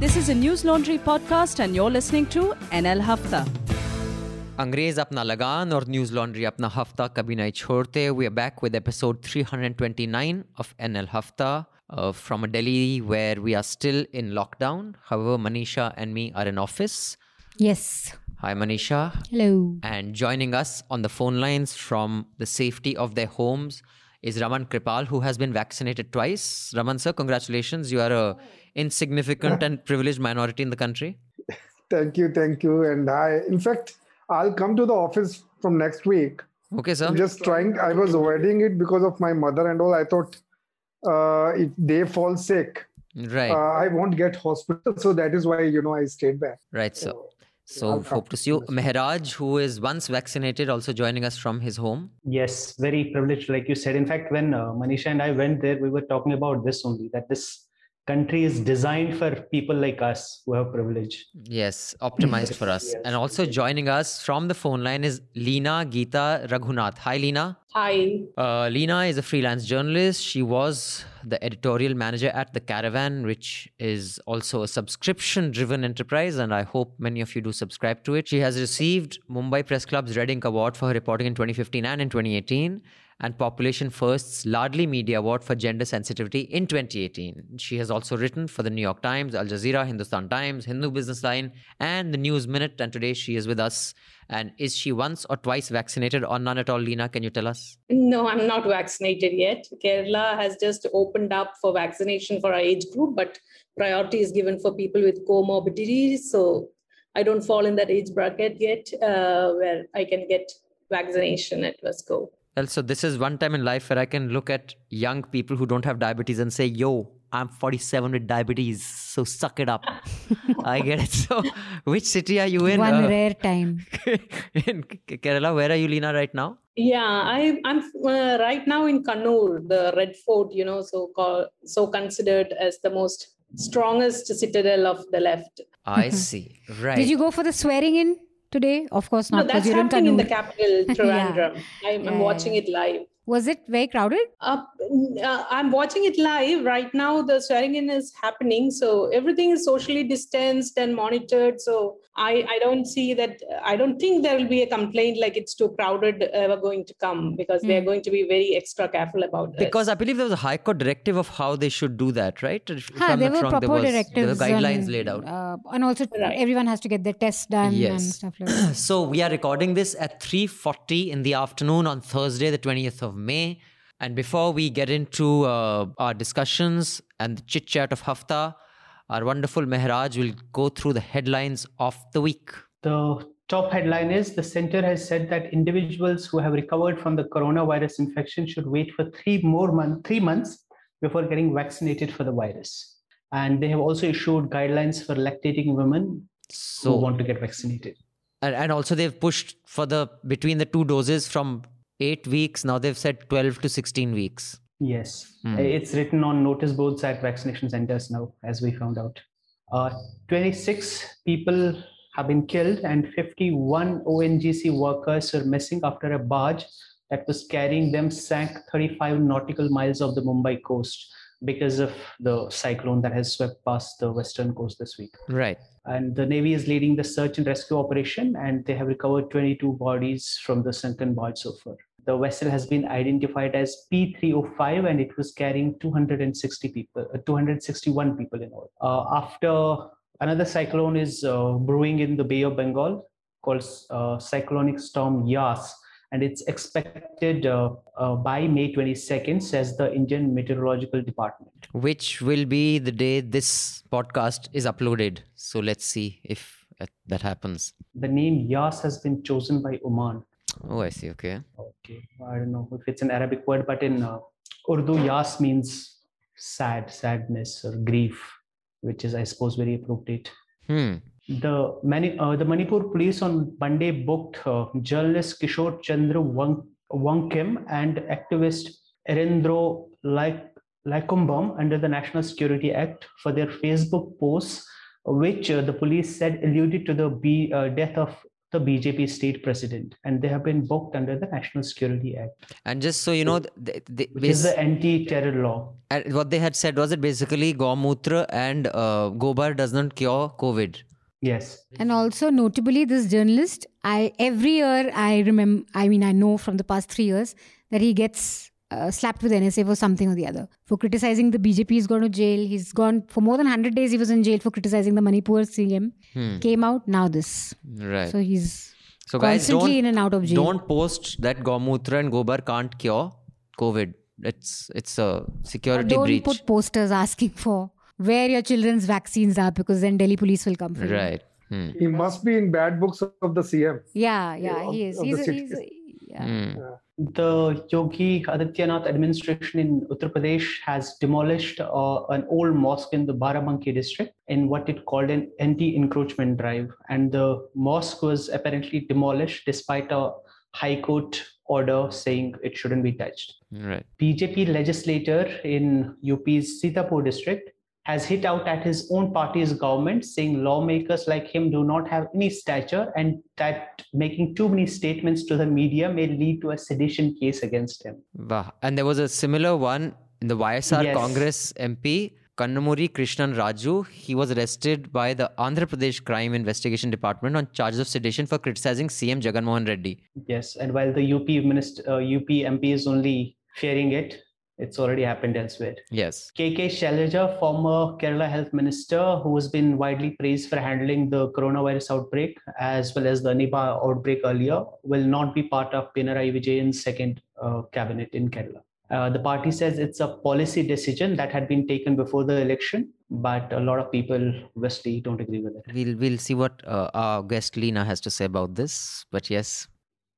This is a News Laundry podcast, and you're listening to NL Hafta. अंग्रेज अपना लगान और न्यूज लॉन्ड्री अपना हफ्ता कभी नहीं छोड़ते we are back with episode 329 of NL Hafta uh, from Delhi where we are still in lockdown. However, Manisha and me are in office. Yes. Hi Manisha. Hello. And joining us on the phone lines from the safety of their homes is Raman Kripal, who has been vaccinated twice. Raman sir, congratulations. You are a insignificant and privileged minority in the country. Thank you, thank you. And I, in fact, I'll come to the office from next week. Okay, sir. I'm just trying. I was avoiding it because of my mother and all. I thought uh, if they fall sick, Right. uh, I won't get hospital. So that is why you know I stayed back. right, sir. I'll So hope to see you. Mehraj, who is once vaccinated, also joining us from his home. Yes, very privileged, like you said. In fact, when uh, Manisha and I went there, we were talking about this only that this country is designed for people like us who have privilege. Yes, optimized for us. Yes. And also joining us from the phone line is Leena Geeta Raghunath. Hi, Leena. Hi. Uh, Leena is a freelance journalist. She was the editorial manager at The Caravan, which is also a subscription driven enterprise. And I hope many of you do subscribe to it. She has received Mumbai Press Club's Red Ink Award for her reporting in 2015 and in 2018, and Population First's Laadli Media Award for gender sensitivity in 2018. She has also written for the New York Times, Al Jazeera, Hindustan Times, Hindu Business Line, and the News Minute. And today she is with us. And is she once or twice vaccinated or none at all, Leena? Can you tell us? No, I'm not vaccinated yet. Kerala has just opened up for vaccination for our age group, but priority is given for people with comorbidities. So I don't fall in that age bracket yet uh, where I can get vaccination at Vesco. Well, so this is one time in life where I can look at young people who don't have diabetes and say, yo, I'm 47 with diabetes, so suck it up. I get it. So, which city are you in? One Uh, rare time. in Kerala, where are you, Leena, right now? Yeah, I, I'm uh, right now in Kannur, the Red Fort, you know, so called, so considered as the most strongest citadel of the left. I see. Right. Did you go for the swearing in today? Of course No, not. that's because in happening in the capital, Yeah. I'm, I'm watching yeah. it live. Was it very crowded? Uh, uh, I'm watching it live right now. The swearing in is happening, so everything is socially distanced and monitored. So I, I don't see that. I don't think there will be a complaint like it's too crowded ever going to come because they're Hmm. going to be very extra careful about this. because I believe there was a High Court directive of how they should do that, right? If if Ha, I'm there not were wrong, proper there, was, there directives. were guidelines on, laid out. Uh, and also, Right. everyone has to get their tests done and stuff like that. So we are recording this at 3:40 in the afternoon on Thursday, the 20th of May. And before we get into uh, our discussions and the chit chat of Hafta, our wonderful Mehraj will go through the headlines of the week. The top headline is the center has said that individuals who have recovered from the coronavirus infection should wait for three more months, three months before getting vaccinated for the virus. And they have also issued guidelines for lactating women who want to get vaccinated. and, and also they've pushed for the between the two doses from eight weeks. Now they've said 12 to 16 weeks. Yes, Hmm. it's written on notice boards at vaccination centers now, as we found out. Uh, 26 people have been killed, and 51 ONGC workers are missing after a barge that was carrying them sank 35 nautical miles of the Mumbai coast because of the cyclone that has swept past the western coast this week. Right. And the Navy is leading the search and rescue operation, and they have recovered 22 bodies from the sunken barge so far. The vessel has been identified as P305, and it was carrying 260 people, uh, 261 people in all. Uh, after another cyclone is uh, brewing in the Bay of Bengal, called uh, cyclonic storm Yas, and it's expected uh, uh, by May 22nd, says the Indian Meteorological Department. Which will be the day this podcast is uploaded. So let's see if that- that happens. The name Yas has been chosen by Oman. Oh, I see. Okay. Okay, I don't know if it's an Arabic word, but in uh, Urdu, yas means sad, sadness, or grief, which is, I suppose, very appropriate. Hmm. The Mani- uh, the Manipur police on Monday booked uh, journalist Kishore Chandra Wang- Wangkhem and activist Erendro Laik- Leichombam under the National Security Act for their Facebook posts, which uh, the police said alluded to the be, uh, death of the BJP state president, and they have been booked under the National Security Act, And just so you know, th- th- which is the anti-terror law. and what they had said was it basically Gaumutra and uh, Gobar does not cure COVID. Yes. And also notably, this journalist, I every year I remember. I mean, I know from the past three years that he gets uh, slapped with NSA for something or the other for criticizing the BJP. He's gone to jail. He's gone for more than hundred days. He was in jail for criticizing the Manipur CM. Hmm. Came out now this. Right. So he's So constantly don't in and out of jail. don't post that Gomutra and Gobar can't cure COVID. It's it's a security breach. don't put posters asking for where your children's vaccines are because then Delhi police will come for you. right. Hmm. He must be in bad books of the CM. Yeah, yeah, Of- he is. He's, a, he's a, cities. Yeah. Hmm. The Yogi Adityanath administration in Uttar Pradesh has demolished uh, an old mosque in the Barabanki district in what it called an anti-encroachment drive, and the mosque was apparently demolished despite a High Court order saying it shouldn't be touched. Right. BJP legislator in UP's Sitapur district has hit out at his own party's government, saying lawmakers like him do not have any stature and that making too many statements to the media may lead to a sedition case against him. Wow. And there was a similar one in the YSR Yes. Congress MP, Kanumuri Krishnan Raju. He was arrested by the Andhra Pradesh Crime Investigation Department on charges of sedition for criticizing CM Jagan Mohan Reddy. Yes, and while the UP minister, uh, UP MP is only fearing it, it's already happened elsewhere. Yes. KK Shailaja, former Kerala Health Minister, who has been widely praised for handling the coronavirus outbreak as well as the Nipah outbreak earlier, will not be part of Pinarayi Vijayan's second uh, cabinet in Kerala. Uh, the party says it's a policy decision that had been taken before the election, but a lot of people obviously don't agree with it. We'll we'll see what uh, our guest Leena has to say about this. But yes.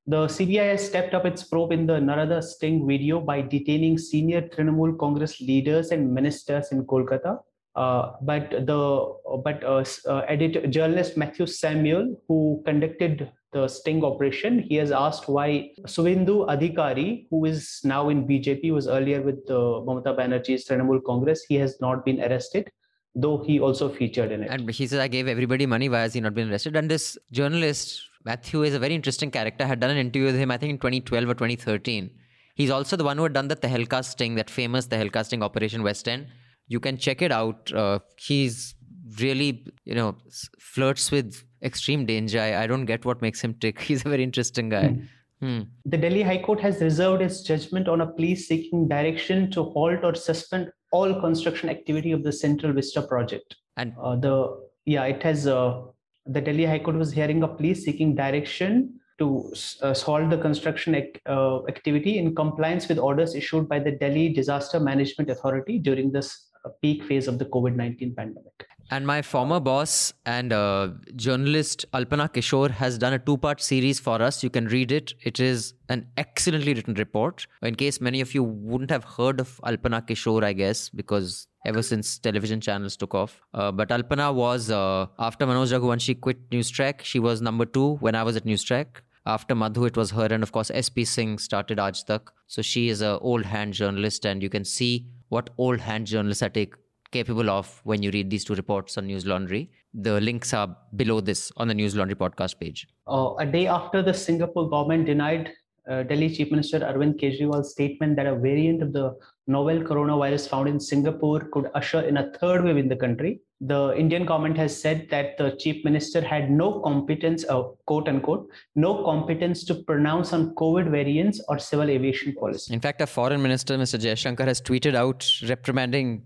The CBI has stepped up its probe in the Narada Sting video by detaining senior Trinamool Congress leaders and ministers in Kolkata. Uh, but the but uh, uh, editor journalist Matthew Samuel, who conducted the sting operation, he has asked why Suvendu Adhikari, who is now in BJP, was earlier with uh, Mamata Banerjee's Trinamool Congress, he has not been arrested, though he also featured in it. And he says, I gave everybody money. Why has he not been arrested? And this journalist, Matthew, is a very interesting character. I had done an interview with him, I think in 2012 or 2013. He's also the one who had done the Tehelka sting, that famous Tehelka sting Operation West End. You can check it out. Uh, he's really, you know, flirts with extreme danger. I, I don't get what makes him tick. He's a very interesting guy. Hmm. The Delhi High Court has reserved its judgment on a plea seeking direction to halt or suspend all construction activity of the Central Vista project. And Uh, the yeah, it has uh, the Delhi High Court was hearing a plea seeking direction to uh, halt the construction ac- uh, activity in compliance with orders issued by the Delhi Disaster Management Authority during this uh, peak phase of the COVID nineteen pandemic. And my former boss and uh, journalist Alpana Kishore has done a two part series for us. You can read it. It is an excellently written report. In case many of you wouldn't have heard of Alpana Kishore, I guess, because ever since television channels took off. Uh, but Alpana was, uh, after Manoj Raghuvanshi quit Newstrack, she was number two when I was at Newstrack. After Madhu, it was her, and of course, SP Singh started Aaj Tak. So she is a old hand journalist, and you can see what old hand journalists are take, capable of when you read these two reports on News Laundry. The links are below this on the News Laundry podcast page. Uh, a day after the Singapore government denied uh, Delhi Chief Minister Arvind Kejriwal's statement that a variant of the novel coronavirus found in Singapore could usher in a third wave in the country, the Indian government has said that the Chief Minister had no competence, uh, quote unquote, no competence to pronounce on COVID variants or civil aviation policy. In fact, our foreign minister, Mr. Jaishankar, has tweeted out reprimanding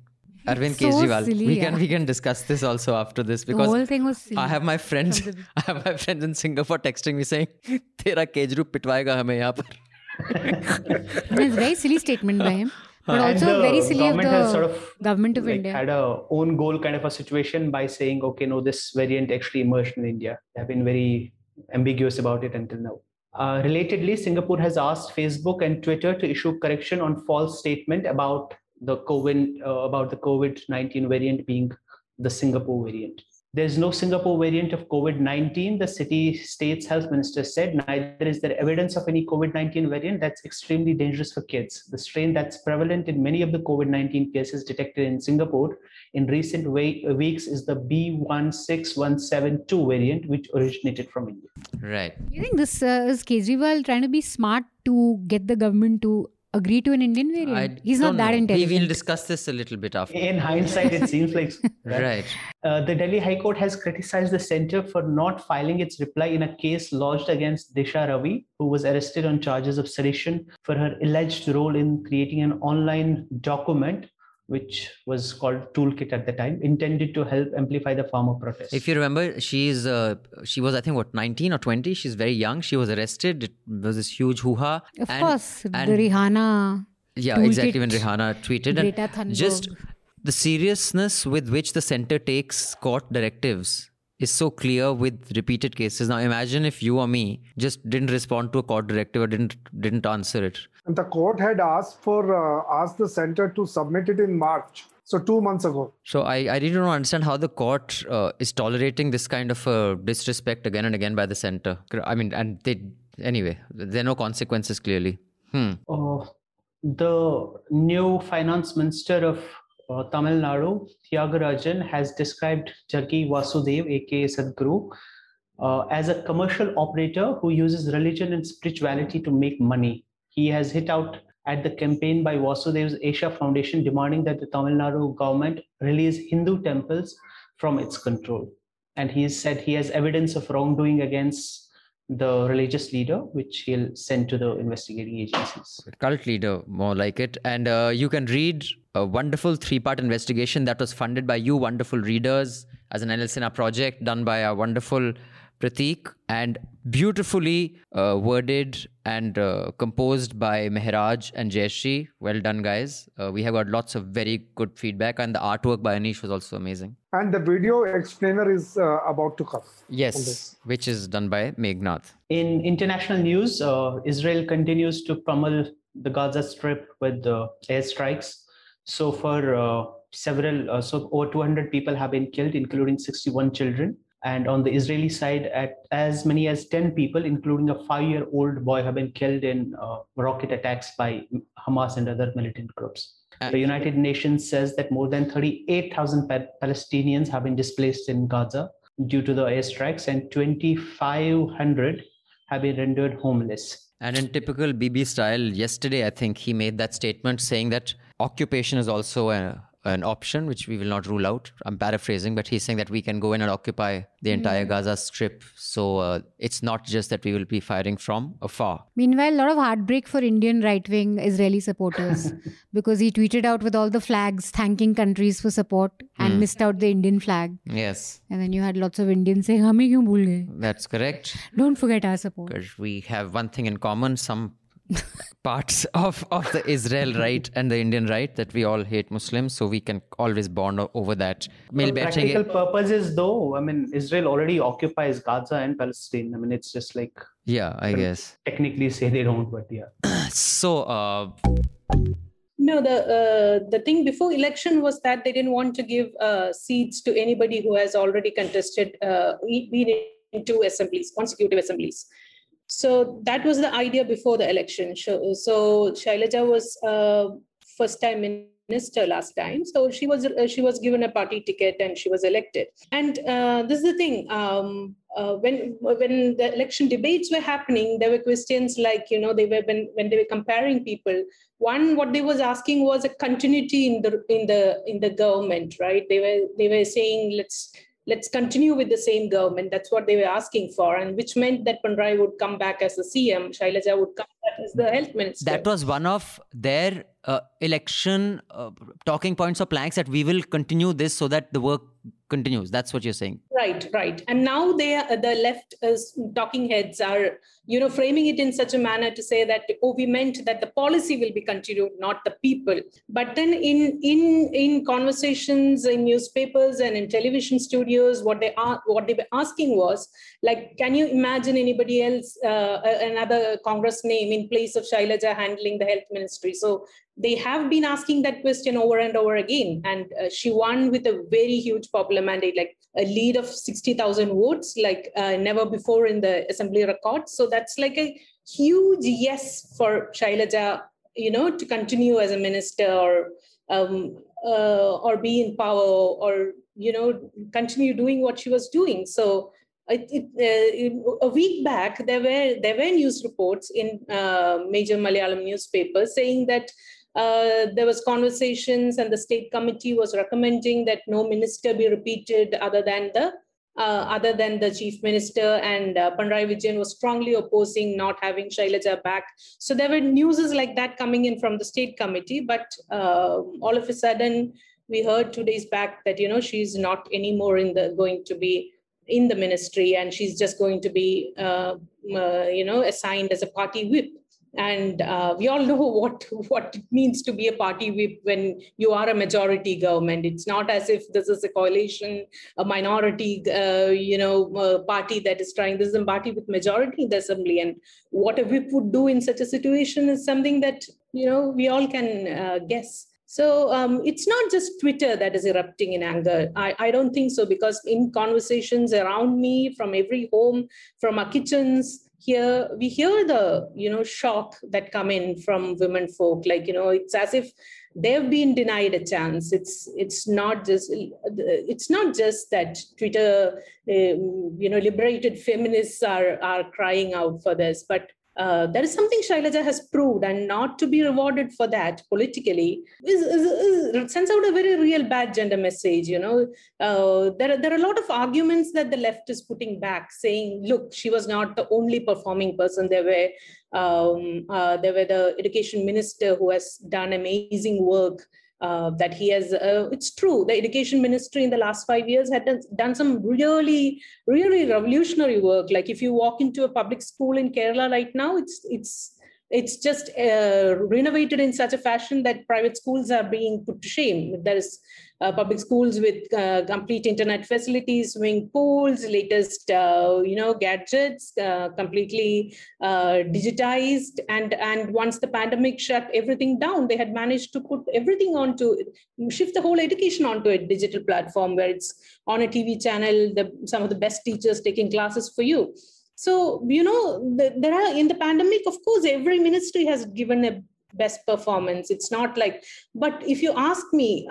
Arvind So Kejriwal. silly, we can yeah. we can discuss this also after this The because whole thing was silly. I have my friends From the- I have my friends in Singapore texting me saying तेरा केजरू पिटवाएगा हमें यहाँ पर And it's a very silly statement by him. But And also the very silly of government the has sort of government of like India. had a own goal kind of a situation by saying, okay, no, this variant actually emerged in India. They have been very ambiguous about it until now. Uh, relatedly, Singapore has asked Facebook and Twitter to issue correction on false statement about the COVID uh, about the COVID nineteen variant being the Singapore variant. There's no Singapore variant of COVID 19, the city state's health minister said. Neither is there evidence of any COVID 19 variant that's extremely dangerous for kids. The strain that's prevalent in many of the COVID 19 cases detected in Singapore in recent weeks is the B16172 variant, which originated from India. Right. You think this uh, is Kejriwal trying to be smart to get the government to agree to an Indian variant? I He's not that know. intelligent. We will discuss this a little bit after. In hindsight, it seems like Right. Uh, the Delhi High Court has criticized the center for not filing its reply in a case lodged against Disha Ravi, who was arrested on charges of sedition for her alleged role in creating an online document which was called toolkit at the time intended to help amplify the farmer protest If you remember, she's uh, she was I think what 19 or 20. She's very young. She was arrested. It was this huge hoo ha. of course, the and- Rihanna. Yeah, toolkit, exactly. When Rihanna tweeted, Greta and just the seriousness with which the center takes court directives is so clear with repeated cases. Now, imagine if you or me just didn't respond to a court directive or didn't didn't answer it. And the court had asked for uh, asked the center to submit it in March, so two months ago. So I, I really don't understand how the court uh, is tolerating this kind of uh, disrespect again and again by the center. I mean, and they anyway, there are no consequences clearly. Hmm. uh, the new finance minister of uh, Tamil Nadu, Thiagarajan, has described Jaggi Vasudev, aka Sadhguru, uh, as a commercial operator who uses religion and spirituality to make money. He has hit out at the campaign by Vasudev's Isha Foundation demanding that the Tamil Nadu government release Hindu temples from its control. And he said he has evidence of wrongdoing against the religious leader, which he'll send to the investigating agencies. cult leader more like it and uh, you can read a wonderful three part investigation that was funded by you wonderful readers as an NL Sena project done by our wonderful Pratik and beautifully uh, worded and uh, composed by Mehraj and Jayashri. Well done, guys. Uh, we have got lots of very good feedback, and the artwork by Anish was also amazing. And the video explainer is uh, about to come. Yes, which is done by Meghnath. In international news, uh, Israel continues to pummel the Gaza Strip with uh, airstrikes. So far, uh, several, uh, so over 200 people have been killed, including 61 children. And on the Israeli side, at as many as 10 people, including a five-year-old boy, have been killed in uh, rocket attacks by Hamas and other militant groups. Uh, the United Nations says that more than 38,000 pa- Palestinians have been displaced in Gaza due to the airstrikes, and 2,500 have been rendered homeless. And in typical BB style, yesterday I think he made that statement saying that occupation is also a, an option, which we will not rule out. I'm paraphrasing, but he's saying that we can go in and occupy the entire Gaza Strip. So uh, it's not just that we will be firing from afar. Meanwhile, a lot of heartbreak for Indian right wing Israeli supporters because he tweeted out with all the flags thanking countries for support and missed out the Indian flag. Yes, And then you had lots of Indians saying, Hame kyun bhul gaye? that's correct. Don't forget our support. Because we have one thing in common: some parts of, of the Israel right and the Indian right that we all hate Muslims, so we can always bond over that. For practical purposes, though, I mean, Israel already occupies Gaza and Palestine. I mean, it's just like yeah, I guess technically say they don't, but yeah. so. Uh, no, the uh, the thing before election was that they didn't want to give uh, seats to anybody who has already contested. Uh, been two assemblies, consecutive assemblies. So that was the idea before the election. So, so Shailaja was uh, first time minister last time, so she was uh, she was given a party ticket and she was elected. And uh, this is the thing. Um, uh, when when the election debates were happening, there were questions like you know they were when when they were comparing people one what they was asking was a continuity in the in the in the government right they were they were saying let's let's continue with the same government. That's what they were asking for. And which meant that Pinarayi would come back as the cm shailaja would come back as the health minister that was one of their uh, election uh, talking points or planks that we will continue this so that the work continues. That's what you're saying. Right, right. And now they are, the left is talking heads are, you know, framing it in such a manner to say that oh, we meant that the policy will be continued, not the people. But then in in in conversations in newspapers and in television studios, what they are what they were asking was like, can you imagine anybody else, uh, another Congress name in place of Shailaja handling the health ministry. So they have been asking that question over and over again. And uh, she won with a very huge popular mandate, like a lead of 60,000 votes, like uh, never before in the assembly records. So that's like a huge yes for Shailaja, you know, to continue as a minister or um, uh, or be in power or you know continue doing what she was doing. So it, it, uh, a week back there were there were news reports in uh, major Malayalam newspapers saying that uh, there was conversations and the state committee was recommending that no minister be repeated other than the uh, other than the chief minister and uh, Pinarayi Vijayan was strongly opposing not having Shailaja back. So there were newses like that coming in from the state committee, but uh, all of a sudden we heard two days back that you know she's not anymore in the going to be in the ministry and she's just going to be uh, uh, you know assigned as a party whip. And uh, we all know what what it means to be a party whip when you are a majority government. It's not as if this is a coalition a minority uh, you know uh, party that is trying this is a party with majority in the assembly. And what a whip would do in such a situation is something that you know we all can uh, guess so um, it's not just Twitter that is erupting in anger. I, I don't think so because in conversations around me, from every home, from our kitchens, here we hear the you know shock that come in from women folk. Like you know, it's as if they've been denied a chance. It's it's not just it's not just that Twitter, um, you know, liberated feminists are are crying out for this, but uh, that is something Shailaja has proved, and not to be rewarded for that politically is, is, is sends out a very real bad gender message. You know, uh, there are there are a lot of arguments that the left is putting back, saying, "Look, she was not the only performing person. There were um, uh, there were the education minister who has done amazing work." Uh, that he has uh, it's true the education ministry in the last five years had done, done some really really revolutionary work like if you walk into a public school in kerala right now it's it's it's just uh, renovated in such a fashion that private schools are being put to shame. There is uh, public schools with uh, complete internet facilities, swimming pools, latest uh, you know gadgets, uh, completely uh, digitized. And and once the pandemic shut everything down, they had managed to put everything onto shift the whole education onto a digital platform where it's on a TV channel. The, some of the best teachers taking classes for you so, you know, the, there are in the pandemic, of course, every ministry has given a best performance. It's not like, but if you ask me,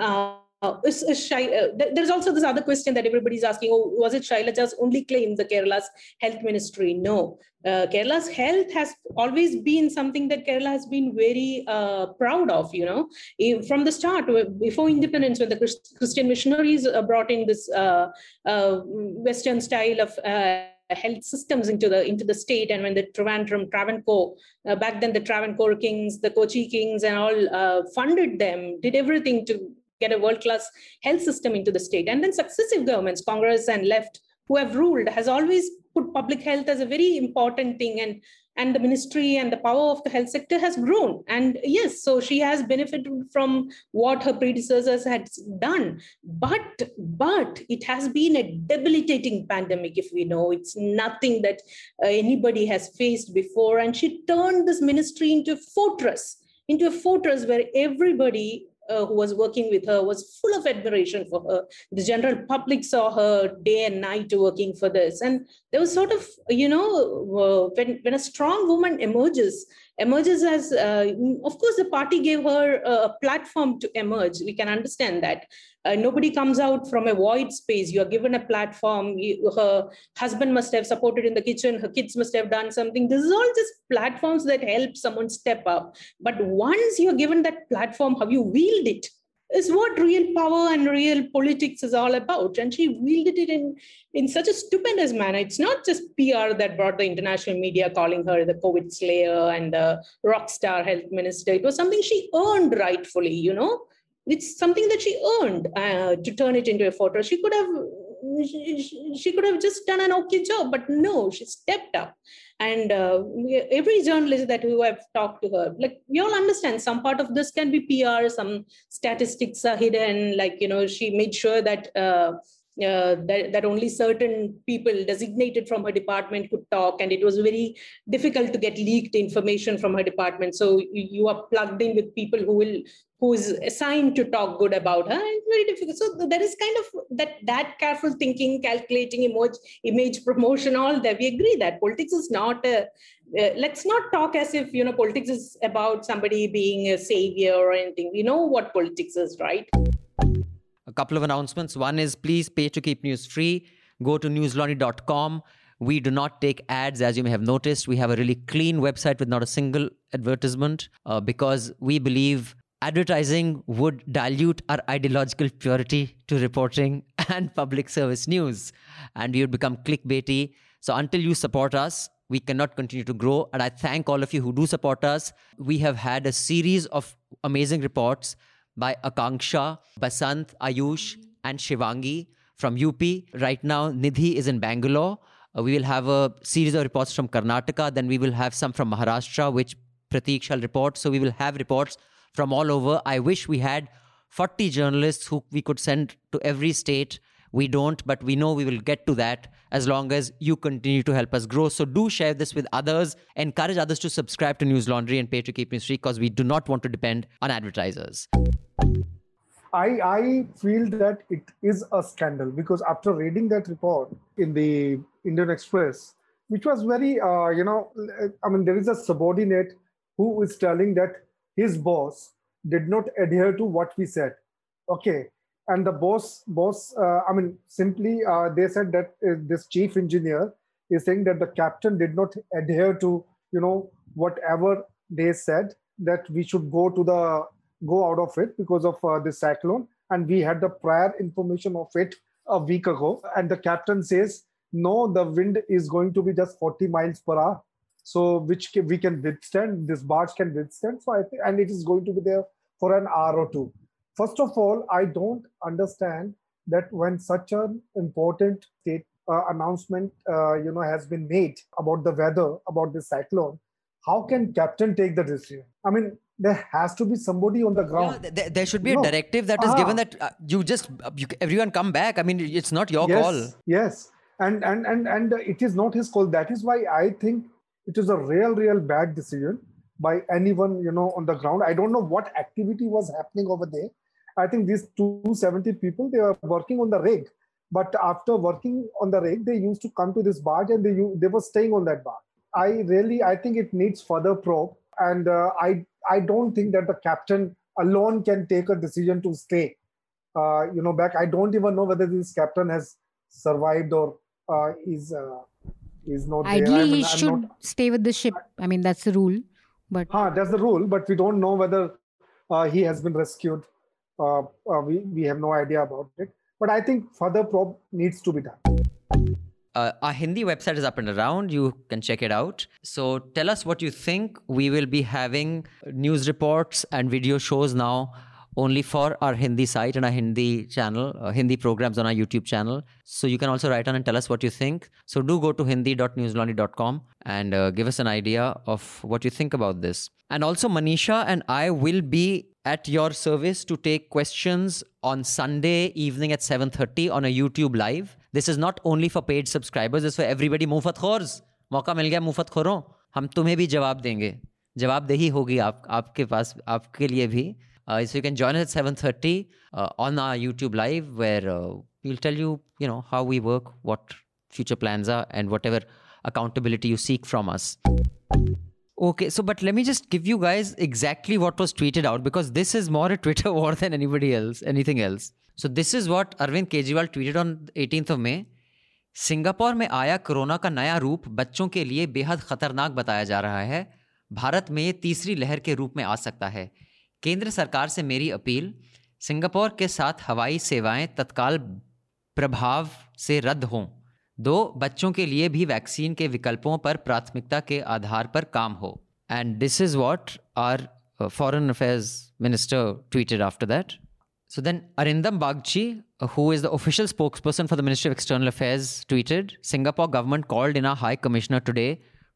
uh, is, is Shai, uh, there's also this other question that everybody's asking oh, was it Shailaja's only claim, the Kerala's health ministry? No. Uh, Kerala's health has always been something that Kerala has been very uh, proud of, you know. From the start, before independence, when the Christian missionaries uh, brought in this uh, Western style of health systems into the into the state and when the Trivandrum Travancore uh, back then the Travancore kings the Kochi kings and all uh, funded them did everything to get a world class health system into the state. And then successive governments congress and left who have ruled has always put public health as a very important thing. And and the ministry and the power of the health sector has grown. And yes so she has benefited from what her predecessors had done. But but it has been a debilitating pandemic if we know. It's nothing that uh, anybody has faced before. And she turned this ministry into a fortress into a fortress where everybody uh, who was working with her was full of admiration for her. The general public saw her day and night working for this. And there was sort of, you know, uh, when, when a strong woman emerges, emerges as, uh, of course, the party gave her a platform to emerge. We can understand that. Uh, nobody comes out from a void space. You are given a platform. You, her husband must have supported in the kitchen. Her kids must have done something. This is all just platforms that help someone step up. But once you're given that platform, how you wield it is what real power and real politics is all about. And she wielded it in, in such a stupendous manner. It's not just PR that brought the international media calling her the COVID slayer and the rock star health minister. It was something she earned rightfully, you know. It's something that she earned uh, to turn it into a photo. She could have she, she could have just done an okay job, but no, she stepped up and uh, every journalist that who have talked to her like we all understand some part of this can be pr some statistics are hidden like you know she made sure that uh, that, that only certain people designated from her department could talk and it was very difficult to get leaked information from her department. So you, are plugged in with people who will who is assigned to talk good about her. It's very difficult. So there is kind of that that careful thinking calculating image image promotion all that we agree that politics is not a uh, let's not talk as if you know politics is about somebody being a savior or anything. We know what politics is right a couple of announcements. One is please pay to keep news free. Go to newslaundry.com. We do not take ads, as you may have noticed. We have a really clean website with not a single advertisement uh, because we believe advertising would dilute our ideological purity to reporting and public service news. And we would become clickbaity. So until you support us, we cannot continue to grow. And I thank all of you who do support us. We have had a series of amazing reports by Akanksha, Basant, Ayush, and Shivangi from UP. Right now, Nidhi is in Bangalore. Uh, we will have a series of reports from Karnataka. Then we will have some from Maharashtra, which Pratik shall report. So we will have reports from all over. I wish we had 40 journalists who we could send to every state. We don't, but we know we will get to that as long as you continue to help us grow. So do share this with others. Encourage others to subscribe to News Laundry and pay to keep news free because we do not want to depend on advertisers. I, I feel that it is a scandal because after reading that report in the Indian Express, which was very, uh, you know, I mean, there is a subordinate who is telling that his boss did not adhere to what we said. Okay. And the boss, boss, uh, I mean, simply uh, they said that uh, this chief engineer is saying that the captain did not adhere to, you know, whatever they said that we should go to the go out of it because of uh, this cyclone. And we had the prior information of it a week ago. And the captain says, no, the wind is going to be just 40 miles per hour. So which we can withstand, this barge can withstand. So I think, and it is going to be there for an hour or two. First of all, I don't understand that when such an important state uh, announcement, uh, you know, has been made about the weather, about the cyclone, how can captain take the decision? I mean, there has to be somebody on the ground. Yeah, there, there, should be no. a directive that is given that uh, you just you, everyone come back. I mean, it's not your yes, call. Yes, and and and and it is not his call. That is why I think it is a real, real bad decision by anyone you know on the ground. I don't know what activity was happening over there. I think these 270 people they were working on the rig, but after working on the rig, they used to come to this barge and they they were staying on that barge. I really I think it needs further probe, and uh, I I don't think that the captain alone can take a decision to stay. Uh, you know, back. I don't even know whether this captain has survived or uh, is uh, is not. Ideally, there. I mean, he should not, stay with the ship. I mean, that's the rule. But ah, that's the rule. But we don't know whether uh, he has been rescued. Uh, uh, we we have no idea about it. But I think further probe needs to be done uh, our Hindi website is up and around. You can check it out. So tell us what you think. We will be having news reports and video shows now only for our Hindi site and our Hindi channel, uh, Hindi programs on our YouTube channel. So you can also write on and tell us what you think. So do go to hindi.newslaundry.com and uh, give us an idea of what you think about this. And also, Manisha and I will be at your service to take questions on Sunday evening at 7:30 on a YouTube live. This is not only for paid subscribers is for everybody मुफत खोर्स मौका मिल गया मुफत खोरों हम तुम्हें भी जवाब देंगे। जवाबदेही होगी आप, आपके पास, आपके लिए भी। इस you can join at seven thirty on our YouTube live where we'll tell you you know how we work what future plans are and whatever accountability you seek from us Okay, so but let me just give you guys exactly what was tweeted out because this is more a Twitter war than anybody else, anything else. So this is what Arvind Kejriwal tweeted on 18th of May. Singapore में आया corona का नया रूप बच्चों के लिए बेहद खतरनाक बताया जा रहा है भारत में ये तीसरी लहर के रूप में आ सकता है केंद्र सरकार से मेरी अपील सिंगापुर के साथ हवाई सेवाएँ तत्काल प्रभाव से रद्द हों दो, बच्चों के लिए भी वैक्सीन के विकल्पों पर प्राथमिकता के आधार पर काम हो। And this is what our foreign affairs minister tweeted after that so then Arindam Bagchi who is the official spokesperson for the ministry of external affairs tweeted Singapore government called in a high commissioner today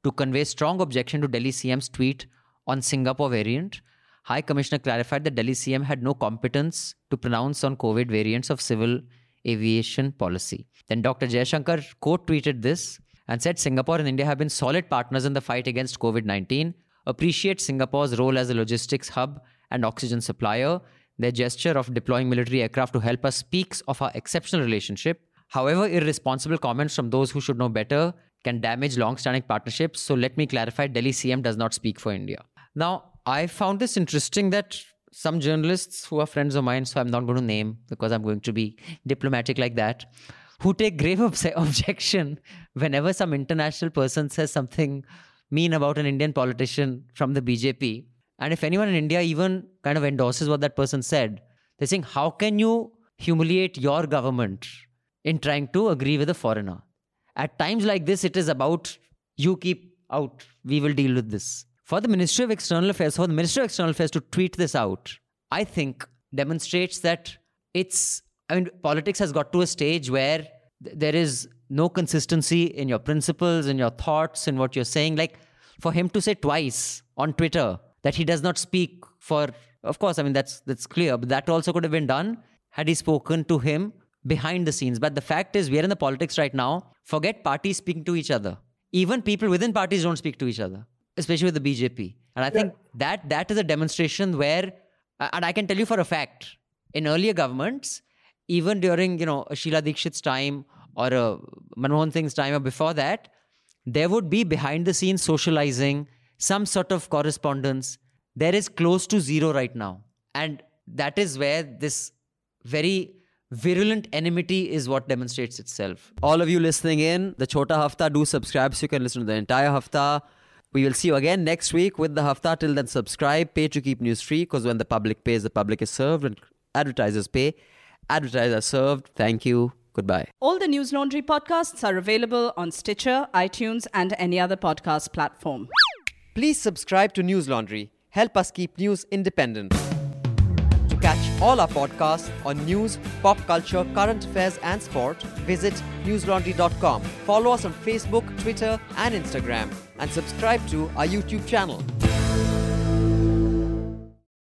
to convey strong objection to Delhi C M's tweet on Singapore variant high commissioner clarified the Delhi C M had no competence to pronounce on COVID variants of civil aviation policy. Then Dr. Jaishankar quote tweeted this and said Singapore and India have been solid partners in the fight against COVID 19, appreciate Singapore's role as a logistics hub and oxygen supplier. Their gesture of deploying military aircraft to help us speaks of our exceptional relationship. However, irresponsible comments from those who should know better can damage long standing partnerships. So let me clarify Delhi CM does not speak for India. Now, I found this interesting that some journalists who are friends of mine, so I'm not going to name because I'm going to be diplomatic like that, who take grave obse- objection whenever some international person says something mean about an Indian politician from the BJP. And if anyone in India even kind of endorses what that person said, they're saying, How can you humiliate your government in trying to agree with a foreigner? At times like this, it is about you keep out, we will deal with this. For the Ministry of External Affairs, for the Ministry of External Affairs to tweet this out, I think demonstrates that it's, I mean, politics has got to a stage where th- there is no consistency in your principles, in your thoughts, in what you're saying. Like for him to say twice on Twitter that he does not speak for, of course, I mean, that's, that's clear, but that also could have been done had he spoken to him behind the scenes. But the fact is, we are in the politics right now. Forget parties speaking to each other. Even people within parties don't speak to each other, especially with the BJP. And I think that that is a demonstration where, and I can tell you for a fact, in earlier governments, even during you know Sheila Dikshit's time or a Manmohan Singh's time or before that, there would be behind the scenes socializing, some sort of correspondence. There is close to zero right now, and that is where this very virulent enmity is what demonstrates itself. All of you listening in, the Chota Hafta, do subscribe so you can listen to the entire Hafta. We will see you again next week with the Hafta. Till then, subscribe, pay to keep news free because when the public pays, the public is served. and advertisers pay, advertisers are served. Thank you. Goodbye. All the News Laundry podcasts are available on Stitcher, iTunes, and any other podcast platform. Please subscribe to News Laundry. Help us keep news independent. To catch all our podcasts on news, pop culture, current affairs, and sport, visit newslaundry.com. Follow us on Facebook, Twitter, and Instagram, and subscribe to our YouTube channel.